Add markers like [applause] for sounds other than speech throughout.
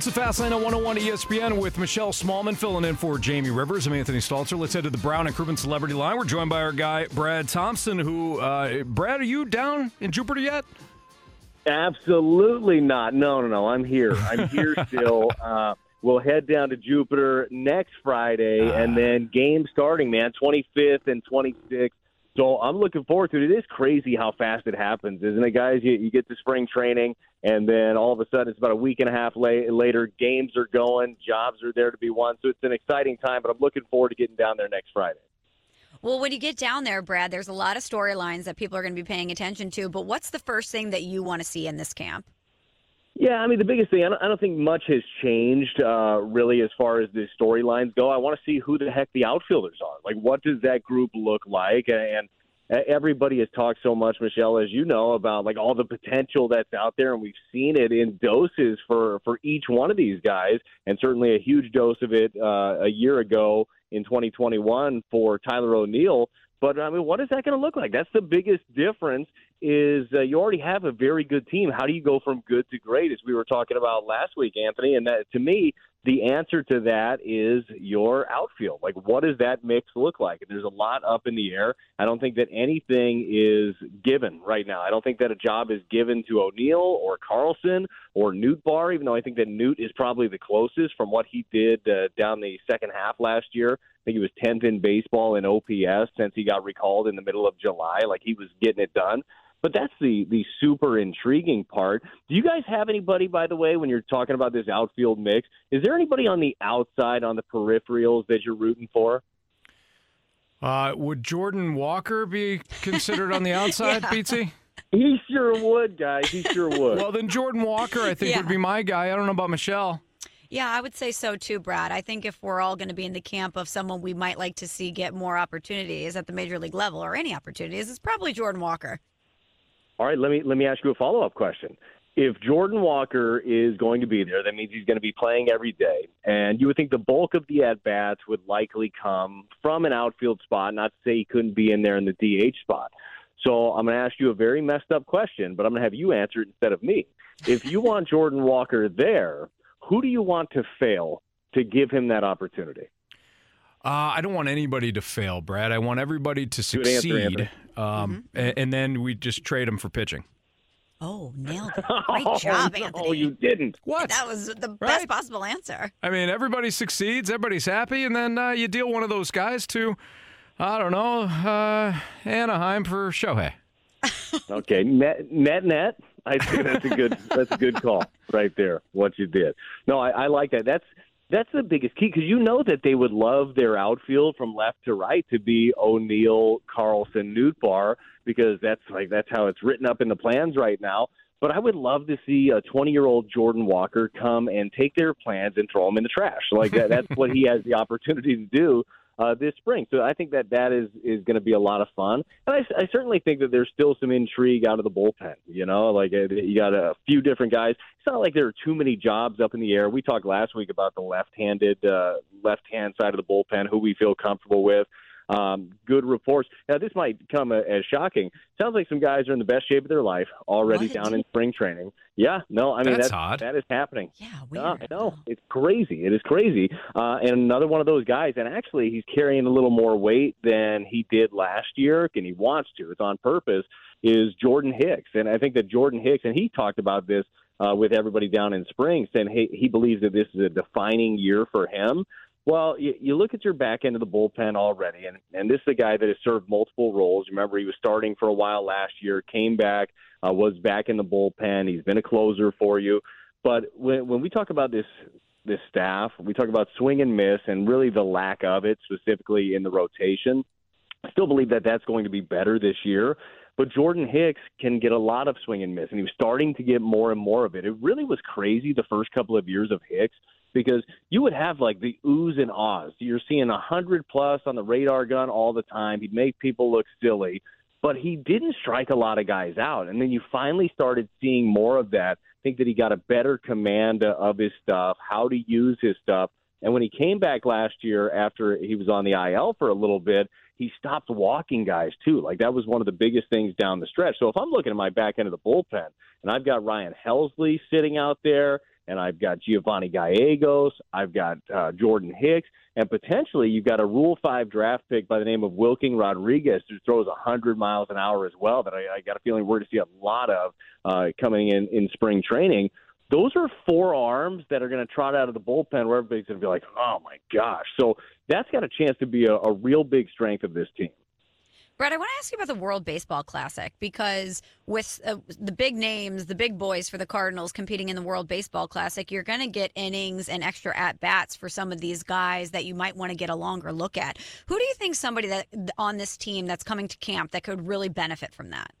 It's a Fast Lane on 101 ESPN with Michelle Smallman filling in for Jamie Rivers. I'm Anthony Stalter. Let's head to the Brown and Crouppen Celebrity Line. We're joined by our guy, Brad Thompson, who, uh, Brad, are you down in Jupiter yet? Absolutely not. No, no, no. I'm here. I'm here [laughs] still. Uh, we'll head down to Jupiter next Friday, and then game starting, man, 25th and 26th. So I'm looking forward to it. It is crazy how fast it happens, isn't it, guys? You, you get to spring training, and then all of a sudden it's about a week and a half la- later. Games are going, jobs are there to be won. So it's an exciting time, but I'm looking forward to getting down there next Friday. Well, when you get down there, Brad, there's a lot of storylines that people are going to be paying attention to. But what's the first thing that you want to see in this camp? Yeah, I mean the biggest thing I don't, I don't think much has changed uh, really as far as the storylines go. I want to see who the heck the outfielders are. Like, what does that group look like? And everybody has talked so much, Michelle, as you know, about like all the potential that's out there, and we've seen it in doses for for each one of these guys, and certainly a huge dose of it uh, a year ago in 2021 for Tyler O'Neill. But I mean, what is that going to look like? That's the biggest difference. Is uh, you already have a very good team. How do you go from good to great, as we were talking about last week, Anthony? And that, to me, the answer to that is your outfield. Like, what does that mix look like? And There's a lot up in the air. I don't think that anything is given right now. I don't think that a job is given to O'Neill or Carlson or Nootbaar, even though I think that Newt is probably the closest from what he did uh, down the second half last year. I think he was 10th in baseball in OPS since he got recalled in the middle of July. Like, he was getting it done. But that's the the super intriguing part. Do you guys have anybody, by the way, when you're talking about this outfield mix? Is there anybody on the outside, on the peripherals that you're rooting for? Uh, would Jordan Walker be considered on the [laughs] outside, yeah. BT? He sure would, guys. He sure would. [laughs] well, then Jordan Walker, I think, yeah. would be my guy. I don't know about Michelle. Yeah, I would say so too, Brad. I think if we're all going to be in the camp of someone we might like to see get more opportunities at the major league level or any opportunities, it's probably Jordan Walker. All right, let me let me ask you a follow up question. If Jordan Walker is going to be there, that means he's going to be playing every day, and you would think the bulk of the at bats would likely come from an outfield spot. Not to say he couldn't be in there in the DH spot. So I'm going to ask you a very messed up question, but I'm going to have you answer it instead of me. If you want Jordan Walker there, who do you want to fail to give him that opportunity? Uh, I don't want anybody to fail, Brad. I want everybody to succeed. Um, mm-hmm. and, and, then we just trade them for pitching. Oh, nailed it. [laughs] Great oh, job, no, Anthony. you didn't. What? That was the right? best possible answer. I mean, everybody succeeds, everybody's happy, and then uh, you deal one of those guys to, I don't know, uh, Anaheim for Shohei. [laughs] okay, net, net, net. I think that's a good that's a good call right there. What you did. No, I, I like that. That's that's the biggest key because you know that they would love their outfield from left to right to be O'Neill, Carlson, Nootbaar because that's like that's how it's written up in the plans right now. But I would love to see a 20 year old Jordan Walker come and take their plans and throw them in the trash. Like that, that's what he has the opportunity to do uh, this spring. So I think that that is is going to be a lot of fun, and I, I certainly think that there's still some intrigue out of the bullpen. You know, like uh, you got a few different guys. It's not like there are too many jobs up in the air. We talked last week about the left-handed, uh, left-hand side of the bullpen, who we feel comfortable with um, good reports. Now, this might come as shocking. Sounds like some guys are in the best shape of their life already what? down in spring training. Yeah, no, I mean that's, that's odd. that is happening. Yeah, weird. Uh, I know it's crazy. It is crazy. Uh, and another one of those guys, and actually he's carrying a little more weight than he did last year, and he wants to. It's on purpose. Is Jordan Hicks, and I think that Jordan Hicks, and he talked about this uh, with everybody down in spring, saying he, he believes that this is a defining year for him. Well, you, you look at your back end of the bullpen already, and, and this is a guy that has served multiple roles. Remember, he was starting for a while last year, came back, uh, was back in the bullpen. He's been a closer for you. But when, when we talk about this this staff, we talk about swing and miss, and really the lack of it, specifically in the rotation. I still believe that that's going to be better this year. But Jordan Hicks can get a lot of swing and miss, and he was starting to get more and more of it. It really was crazy the first couple of years of Hicks because you would have like the oohs and ahs. You're seeing a hundred plus on the radar gun all the time. He'd make people look silly, but he didn't strike a lot of guys out. And then you finally started seeing more of that. I think that he got a better command of his stuff, how to use his stuff. And when he came back last year after he was on the IL for a little bit, he stopped walking guys too. Like that was one of the biggest things down the stretch. So if I'm looking at my back end of the bullpen and I've got Ryan Helsley sitting out there and I've got Giovanni Gallegos, I've got uh, Jordan Hicks, and potentially you've got a Rule 5 draft pick by the name of Wilking Rodriguez who throws 100 miles an hour as well that I, I got a feeling we're going to see a lot of uh, coming in in spring training those are four arms that are going to trot out of the bullpen where everybody's going to be like, oh my gosh. So that's got a chance to be a, a real big strength of this team. Brett, I want to ask you about the World Baseball Classic because with uh, the big names, the big boys for the Cardinals competing in the World Baseball Classic, you're going to get innings and extra at bats for some of these guys that you might want to get a longer look at. Who do you think somebody that on this team that's coming to camp that could really benefit from that?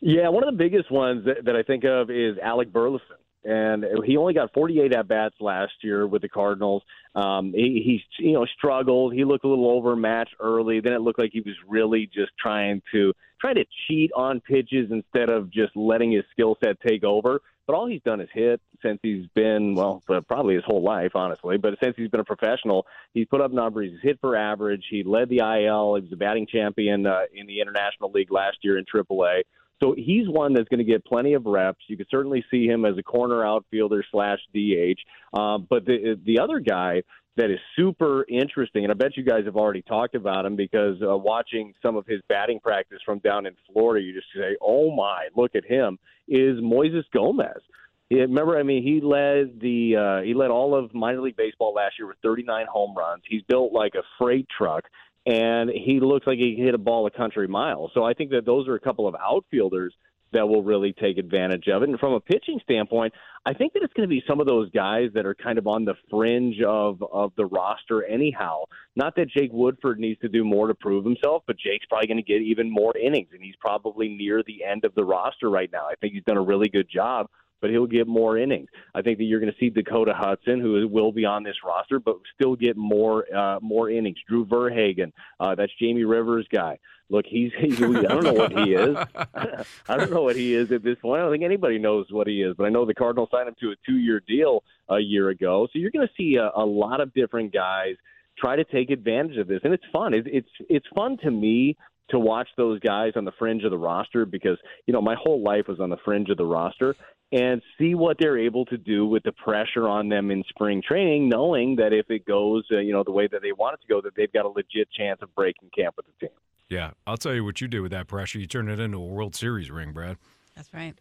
Yeah, one of the biggest ones that, that I think of is Alec Burleson and he only got 48 at bats last year with the Cardinals. Um, he, he's you know struggled. He looked a little overmatched early. Then it looked like he was really just trying to trying to cheat on pitches instead of just letting his skill set take over. But all he's done is hit since he's been well, probably his whole life, honestly. But since he's been a professional, he's put up numbers. He's hit for average. He led the IL. He was the batting champion uh, in the International League last year in AAA. So he's one that's going to get plenty of reps. You could certainly see him as a corner outfielder slash DH. Uh, but the the other guy that is super interesting, and I bet you guys have already talked about him because uh, watching some of his batting practice from down in Florida, you just say, "Oh my, look at him!" Is Moises Gomez? Remember, I mean, he led the uh, he led all of minor league baseball last year with 39 home runs. He's built like a freight truck and he looks like he hit a ball a country mile. So I think that those are a couple of outfielders that will really take advantage of it. And from a pitching standpoint, I think that it's going to be some of those guys that are kind of on the fringe of of the roster anyhow. Not that Jake Woodford needs to do more to prove himself, but Jake's probably going to get even more innings and he's probably near the end of the roster right now. I think he's done a really good job but he'll get more innings. I think that you're going to see Dakota Hudson, who will be on this roster, but still get more uh, more innings. Drew Verhagen, uh, that's Jamie Rivers' guy. Look, he's, he's I don't know what he is. [laughs] I don't know what he is at this point. I don't think anybody knows what he is, but I know the Cardinals signed him to a two-year deal a year ago. So you're going to see a, a lot of different guys try to take advantage of this, and it's fun. It, it's it's fun to me to watch those guys on the fringe of the roster because you know my whole life was on the fringe of the roster and see what they're able to do with the pressure on them in spring training, knowing that if it goes, uh, you know, the way that they want it to go, that they've got a legit chance of breaking camp with the team. Yeah, I'll tell you what you did with that pressure. You turned it into a World Series ring, Brad. That's right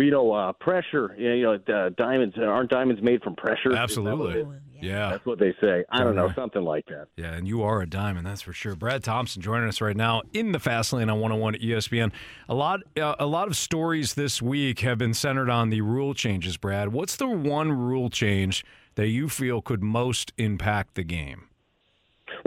you know, uh, pressure. You know, uh, diamonds aren't diamonds made from pressure. Absolutely. yeah. That's what they say. I don't know, something like that. Yeah, and you are a diamond, that's for sure. Brad Thompson joining us right now in the fast lane on 101 at ESPN. A lot, uh, a lot of stories this week have been centered on the rule changes. Brad, what's the one rule change that you feel could most impact the game?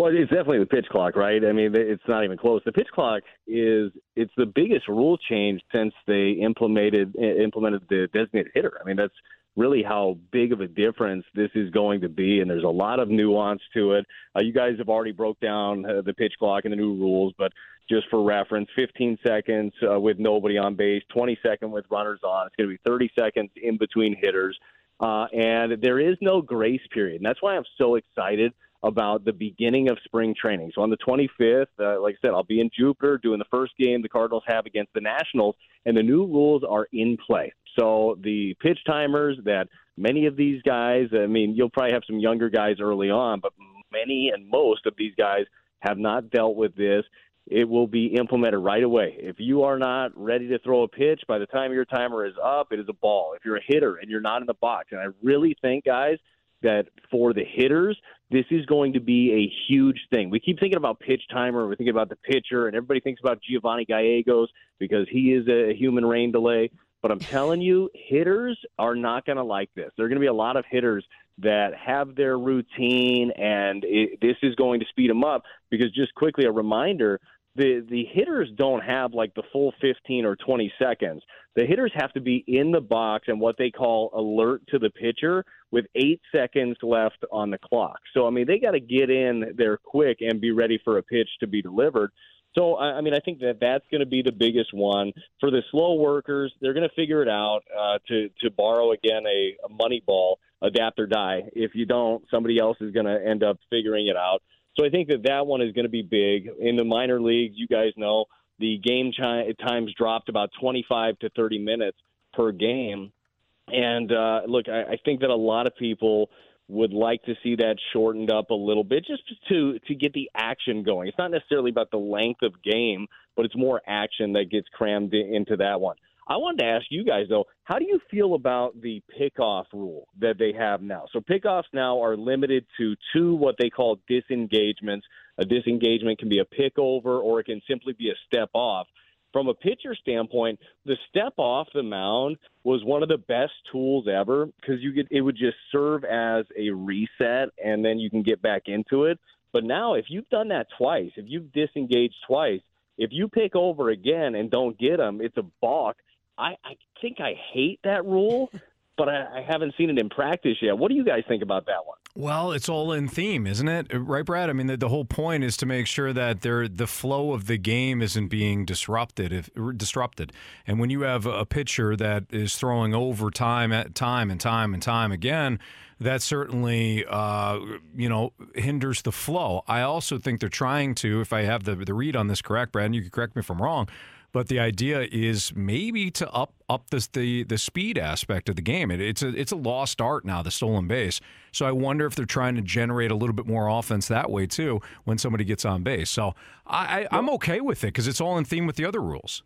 Well, it's definitely the pitch clock, right? I mean, it's not even close. The pitch clock is it's the biggest rule change since they implemented implemented the designated hitter. I mean, that's really how big of a difference this is going to be, and there's a lot of nuance to it. Uh, you guys have already broke down uh, the pitch clock and the new rules, but just for reference, 15 seconds uh, with nobody on base, 20 seconds with runners on. It's going to be 30 seconds in between hitters, uh, and there is no grace period, and that's why I'm so excited about the beginning of spring training. So on the 25th, uh, like I said, I'll be in Jupiter doing the first game the Cardinals have against the Nationals, and the new rules are in play. So the pitch timers that many of these guys, I mean, you'll probably have some younger guys early on, but many and most of these guys have not dealt with this. It will be implemented right away. If you are not ready to throw a pitch by the time your timer is up, it is a ball. If you're a hitter and you're not in the box, and I really think, guys, that for the hitters, this is going to be a huge thing. We keep thinking about pitch timer, we're thinking about the pitcher, and everybody thinks about Giovanni Gallegos because he is a human rain delay. But I'm telling you, hitters are not going to like this. There are going to be a lot of hitters that have their routine, and it, this is going to speed them up. Because just quickly, a reminder the the hitters don't have like the full 15 or 20 seconds. The hitters have to be in the box and what they call alert to the pitcher with eight seconds left on the clock. So I mean, they got to get in there quick and be ready for a pitch to be delivered. So I mean, I think that that's going to be the biggest one for the slow workers. They're going to figure it out. Uh, to to borrow again a, a money ball, adapt or die. If you don't, somebody else is going to end up figuring it out. So I think that that one is going to be big in the minor leagues. You guys know the game chi- times dropped about 25 to 30 minutes per game, and uh, look, I, I think that a lot of people would like to see that shortened up a little bit just to to get the action going. It's not necessarily about the length of game, but it's more action that gets crammed into that one. I wanted to ask you guys though, how do you feel about the pickoff rule that they have now? So pickoffs now are limited to two what they call disengagements. A disengagement can be a pick over or it can simply be a step off. From a pitcher standpoint, the step off the mound was one of the best tools ever because you could it would just serve as a reset and then you can get back into it. But now if you've done that twice, if you've disengaged twice, if you pick over again and don't get them, it's a balk I, I think I hate that rule, [laughs] but I, I haven't seen it in practice yet. What do you guys think about that one? Well, it's all in theme, isn't it? Right, Brad? I mean, the, the whole point is to make sure that there the flow of the game isn't being disrupted. If disrupted, and when you have a pitcher that is throwing over time at time and time and time again, that certainly uh, you know hinders the flow. I also think they're trying to, if I have the the read on this correct, Brad, and you can correct me if I'm wrong but the idea is maybe to up up this, the the speed aspect of the game. It, it's a it's a lost art now, the stolen base. So I wonder if they're trying to generate a little bit more offense that way too when somebody gets on base. So I, I am okay with it because it's all in theme with the other rules.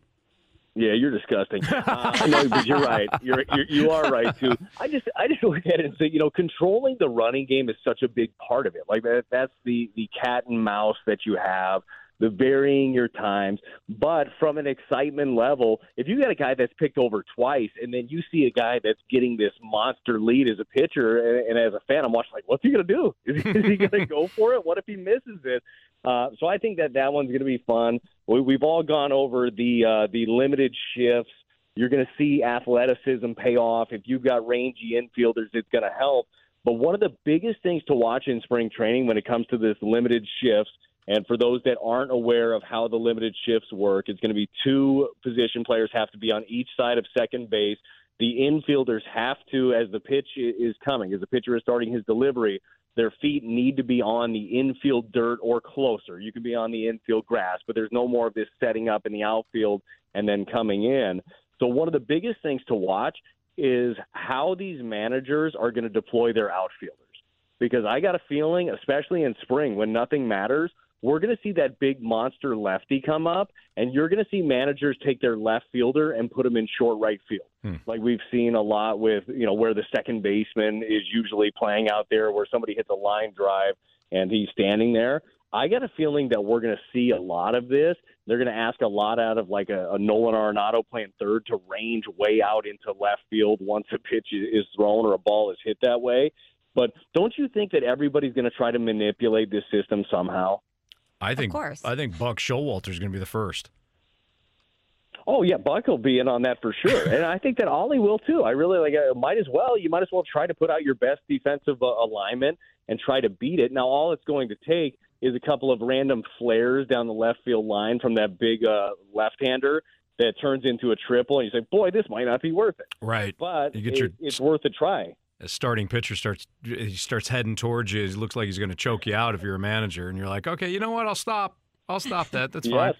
Yeah, you're disgusting. [laughs] Uh, no, but you're right. You're, you're you are right too. I just I just look at it and say, you know, controlling the running game is such a big part of it. Like that, that's the the cat and mouse that you have the varying your times. But from an excitement level, if you got a guy that's picked over twice and then you see a guy that's getting this monster lead as a pitcher, and, and as a fan, I'm watching like, what's he going to do? [laughs] Is he, he going to go for it? What if he misses it? Uh, so I think that that one's going to be fun. We, we've all gone over the uh, the limited shifts. You're going to see athleticism pay off. If you've got rangy infielders, it's going to help. But one of the biggest things to watch in spring training when it comes to this limited shifts and for those that aren't aware of how the limited shifts work, it's going to be two position players have to be on each side of second base. The infielders have to, as the pitch is coming, as the pitcher is starting his delivery, their feet need to be on the infield dirt or closer. You can be on the infield grass, but there's no more of this setting up in the outfield and then coming in. So, one of the biggest things to watch is how these managers are going to deploy their outfielders. Because I got a feeling, especially in spring when nothing matters, we're going to see that big monster lefty come up, and you're going to see managers take their left fielder and put him in short right field, hmm. like we've seen a lot with you know where the second baseman is usually playing out there, where somebody hits a line drive and he's standing there. I got a feeling that we're going to see a lot of this. They're going to ask a lot out of like a, a Nolan Arenado playing third to range way out into left field once a pitch is thrown or a ball is hit that way. But don't you think that everybody's going to try to manipulate this system somehow? I think. Of course. I think Buck Showalter is going to be the first. Oh yeah, Buck will be in on that for sure, and I think that Oli will too. I really like. Uh, might as well. You might as well try to put out your best defensive uh, alignment and try to beat it. Now, all it's going to take is a couple of random flares down the left field line from that big uh, left-hander that turns into a triple, and you say, "Boy, this might not be worth it." Right, but you get it, your... it's worth a try a starting pitcher starts he starts heading towards you. It looks like he's going to choke you out if you're a manager, and you're like, okay, you know what? I'll stop. I'll stop that. That's yes. fine.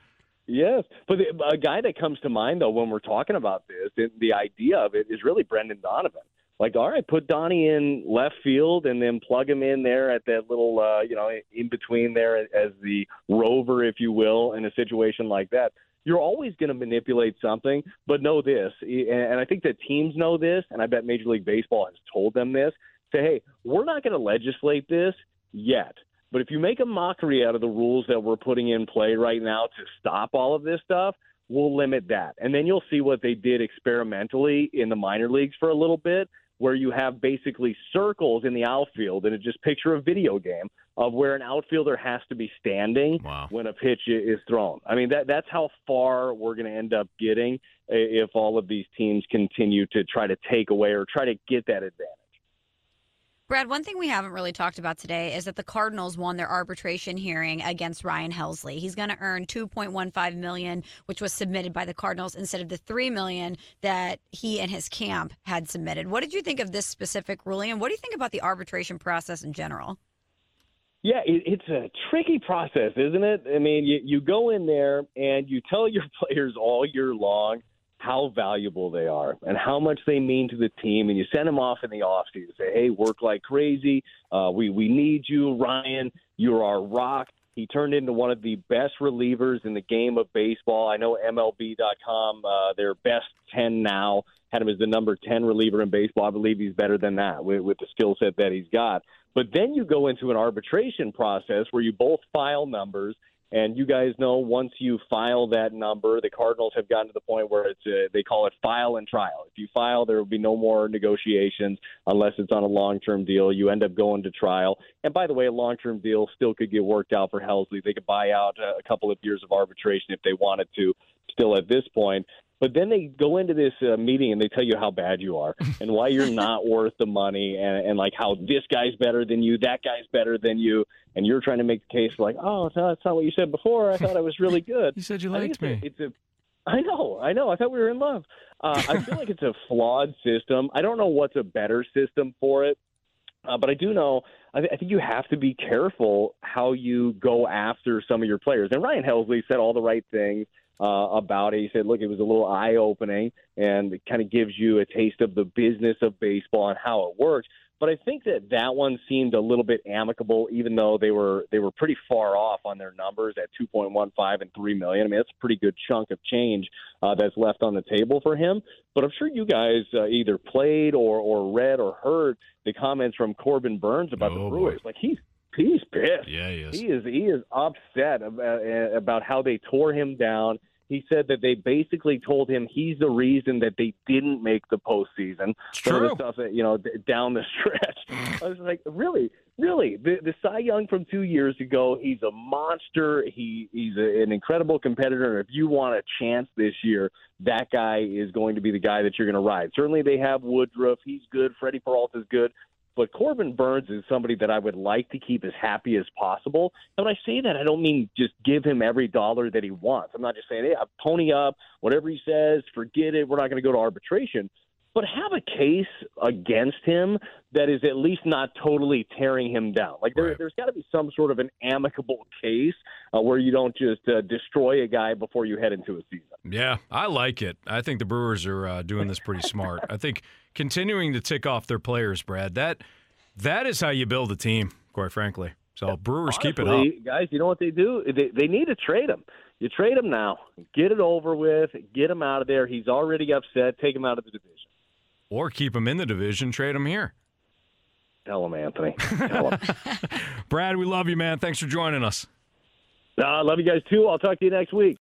Yes, but the, a guy that comes to mind though when we're talking about this, the, the idea of it is really Brendan Donovan. Like, all right, put Donnie in left field and then plug him in there at that little, uh, you know, in between there as the rover, if you will, in a situation like that you're always going to manipulate something, but know this, and I think that teams know this, and I bet Major League Baseball has told them this. Say, hey, we're not going to legislate this yet. But if you make a mockery out of the rules that we're putting in play right now to stop all of this stuff, we'll limit that. And then you'll see what they did experimentally in the minor leagues for a little bit. Where you have basically circles in the outfield, and it just picture a video game of where an outfielder has to be standing Wow. when a pitch is thrown. I mean, that that's how far we're going to end up getting if all of these teams continue to try to take away or try to get that advantage. Brad, one thing we haven't really talked about today is that the Cardinals won their arbitration hearing against Ryan Helsley. He's going to earn 2.15 million, which was submitted by the Cardinals instead of the 3 million that he and his camp had submitted. What did you think of this specific ruling and what do you think about the arbitration process in general? Yeah, it's a tricky process, isn't it? I mean, you, you go in there and you tell your [laughs] players all year long how valuable they are and how much they mean to the team, and you send them off in the offseason. Say, hey, work like crazy. Uh, we we need you, Ryan. You're our rock. He turned into one of the best relievers in the game of baseball. I know MLB.com, uh, their best 10 now, had him as the number 10 reliever in baseball. I believe he's better than that with, with the skill set that he's got. But then you go into an arbitration process where you both file numbers. And you guys know once you file that number, the Cardinals have gotten to the point where it's a, they call it file and trial. If you file, there will be no more negotiations unless it's on a long-term deal. You end up going to trial. And by the way, a long-term deal still could get worked out for Helsley. They could buy out uh, a couple of years of arbitration if they wanted to. Still at this point, but then they go into this uh, meeting and they tell you how bad you are [laughs] and why you're not worth the money and, and like how this guy's better than you, that guy's better than you, and you're trying to make the case like, oh, no, that's not what you said before. I thought I was really good. [laughs] You said you liked me. it's a, it's a I know, I know. I thought we were in love. Uh, I feel like it's a flawed system. I don't know what's a better system for it, uh, but I do know. I, th- I think you have to be careful how you go after some of your players. And Ryan Helsley said all the right things uh, about it. He said, "Look, it was a little eye opening, and it kind of gives you a taste of the business of baseball and how it works." But I think that that one seemed a little bit amicable, even though they were they were pretty far off on their numbers at 2.15 and 3 million. I mean, that's a pretty good chunk of change uh, that's left on the table for him. But I'm sure you guys uh, either played or or read or heard the comments from Corbin Burnes about Oh, the boy. Brewers. Like he's he's pissed. Yeah, he is. He is he is upset about, uh, uh, about how they tore him down. He said that they basically told him he's the reason that they didn't make the postseason. It's Some of true. the stuff that you know d- down the [laughs] stretch. I was like, really, really, the, the Cy Young from two years ago. He's a monster. He he's a, an incredible competitor. And if you want a chance this year, that guy is going to be the guy that you're going to ride. Certainly, they have Woodruff. He's good. Freddie Peralta's good. But Corbin Burnes is somebody that I would like to keep as happy as possible. And when I say that, I don't mean just give him every dollar that he wants. I'm not just saying, hey, pony up, whatever he says, forget it. We're not going to go to arbitration. But have a case against him that is at least not totally tearing him down. Like there, Right. there's got to be some sort of an amicable case uh, where you don't just uh, destroy a guy before you head into a season. Yeah, I like it. I think the Brewers are uh, doing this pretty smart. I think continuing to tick off their players, Brad. That that is how you build a team, quite frankly. So Brewers keep it up. Guys. You know what they do? They they need to trade him. You trade him now. Get it over with. Get him out of there. He's already upset. Take him out of the division. Or keep them in the division, trade them here. Tell him, Anthony. [laughs] Tell him. Brad, we love you, man. Thanks for joining us. uh, love you guys too. I'll talk to you next week.